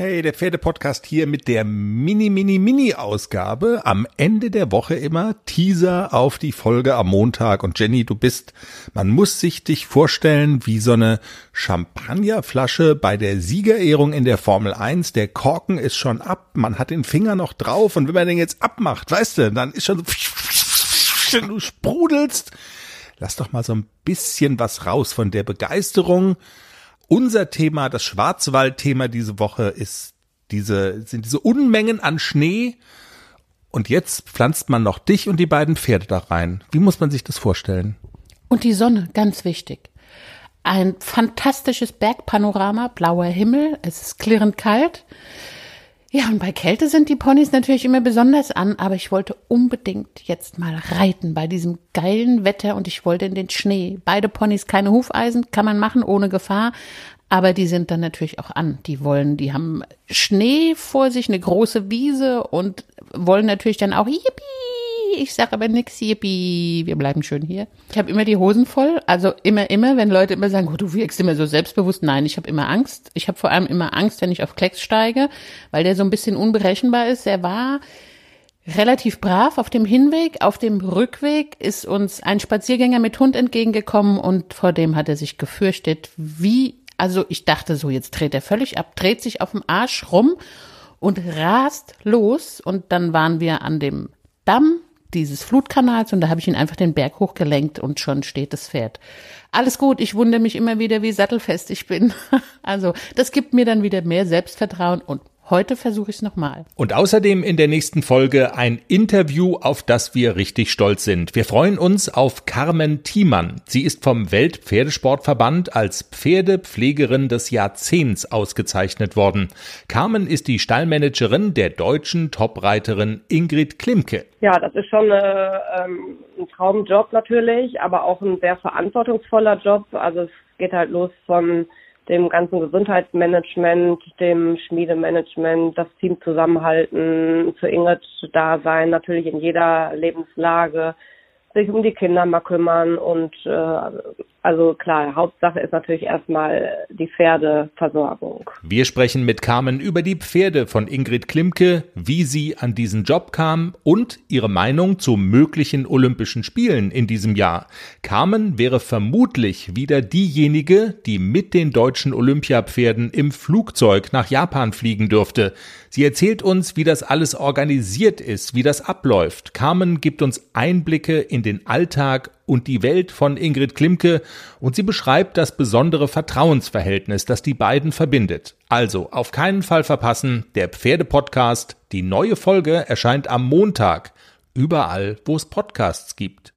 Hey, der Pferdepodcast hier mit der Mini, Mini, Mini-Ausgabe. Am Ende der Woche immer Teaser auf die Folge am Montag. Und Jenny, du bist, man muss sich dich vorstellen, wie so eine Champagnerflasche bei der Siegerehrung in der Formel 1. Der Korken ist schon ab, man hat den Finger noch drauf. Und wenn man den jetzt abmacht, weißt du, dann ist schon so, du sprudelst. Lass doch mal so ein bisschen was raus von der Begeisterung unser Thema, das Schwarzwaldthema diese Woche ist diese, sind diese Unmengen an Schnee. Und jetzt pflanzt man noch dich und die beiden Pferde da rein. Wie muss man sich das vorstellen? Und die Sonne, ganz wichtig. Ein fantastisches Bergpanorama, blauer Himmel, es ist klirrend kalt. Ja, und bei Kälte sind die Ponys natürlich immer besonders an, aber ich wollte unbedingt jetzt mal reiten bei diesem geilen Wetter und ich wollte in den Schnee. Beide Ponys keine Hufeisen, kann man machen ohne Gefahr, aber die sind dann natürlich auch an. Die wollen, die haben Schnee vor sich, eine große Wiese und wollen natürlich dann auch Yippie ich sag aber nix, yippie, wir bleiben schön hier. Ich habe immer die Hosen voll, also immer, immer, wenn Leute immer sagen, oh, du wirkst immer so selbstbewusst. Nein, ich habe immer Angst. Ich habe vor allem immer Angst, wenn ich auf Klecks steige, weil der so ein bisschen unberechenbar ist. Er war relativ brav auf dem Hinweg. Auf dem Rückweg ist uns ein Spaziergänger mit Hund entgegengekommen und vor dem hat er sich gefürchtet, wie, also ich dachte so, jetzt dreht er völlig ab, dreht sich auf dem Arsch rum und rast los und dann waren wir an dem Damm dieses Flutkanals und da habe ich ihn einfach den Berg hochgelenkt und schon steht das Pferd. Alles gut, ich wundere mich immer wieder, wie sattelfest ich bin. Also das gibt mir dann wieder mehr Selbstvertrauen und Heute versuche ich es nochmal. Und außerdem in der nächsten Folge ein Interview, auf das wir richtig stolz sind. Wir freuen uns auf Carmen Thiemann. Sie ist vom Weltpferdesportverband als Pferdepflegerin des Jahrzehnts ausgezeichnet worden. Carmen ist die Stallmanagerin der deutschen Topreiterin Ingrid Klimke. Ja, das ist schon eine, ähm, ein Traumjob natürlich, aber auch ein sehr verantwortungsvoller Job. Also es geht halt los von dem ganzen Gesundheitsmanagement, dem Schmiedemanagement, das Team zusammenhalten, für Ingrid da sein, natürlich in jeder Lebenslage, sich um die Kinder mal kümmern und äh, also klar, Hauptsache ist natürlich erstmal die Pferdeversorgung. Wir sprechen mit Carmen über die Pferde von Ingrid Klimke, wie sie an diesen Job kam und ihre Meinung zu möglichen Olympischen Spielen in diesem Jahr. Carmen wäre vermutlich wieder diejenige, die mit den deutschen Olympiapferden im Flugzeug nach Japan fliegen dürfte. Sie erzählt uns, wie das alles organisiert ist, wie das abläuft. Carmen gibt uns Einblicke in den Alltag und die Welt von Ingrid Klimke und sie beschreibt das besondere Vertrauensverhältnis, das die beiden verbindet. Also auf keinen Fall verpassen, der Pferdepodcast, die neue Folge erscheint am Montag, überall, wo es Podcasts gibt.